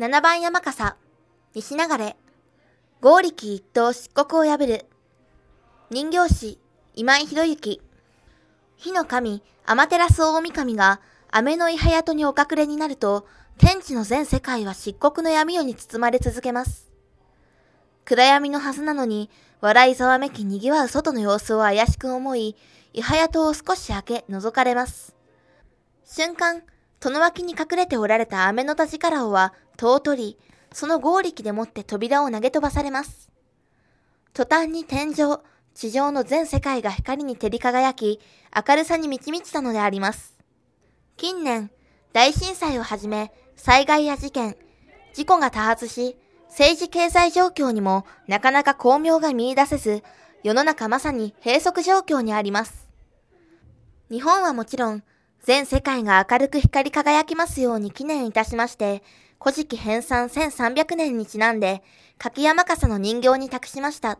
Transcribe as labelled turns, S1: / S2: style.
S1: 七番山笠、西流れ、合力一等漆黒を破る、人形師、今井博之、火の神、天照大神が、雨の伊早宿にお隠れになると、天地の全世界は漆黒の闇夜に包まれ続けます。暗闇のはずなのに、笑いざわめき賑わう外の様子を怪しく思い、伊早宿を少し開け覗かれます。瞬間、戸の脇に隠れておられた雨の田力をは、戸を取り、その合力でもって扉を投げ飛ばされます。途端に天井、地上の全世界が光に照り輝き、明るさに満ち満ちたのであります。近年、大震災をはじめ、災害や事件、事故が多発し、政治経済状況にもなかなか巧妙が見出せず、世の中まさに閉塞状況にあります。日本はもちろん、全世界が明るく光り輝きますように記念いたしまして、古事記編纂1300年にちなんで、柿山笠の人形に託しました。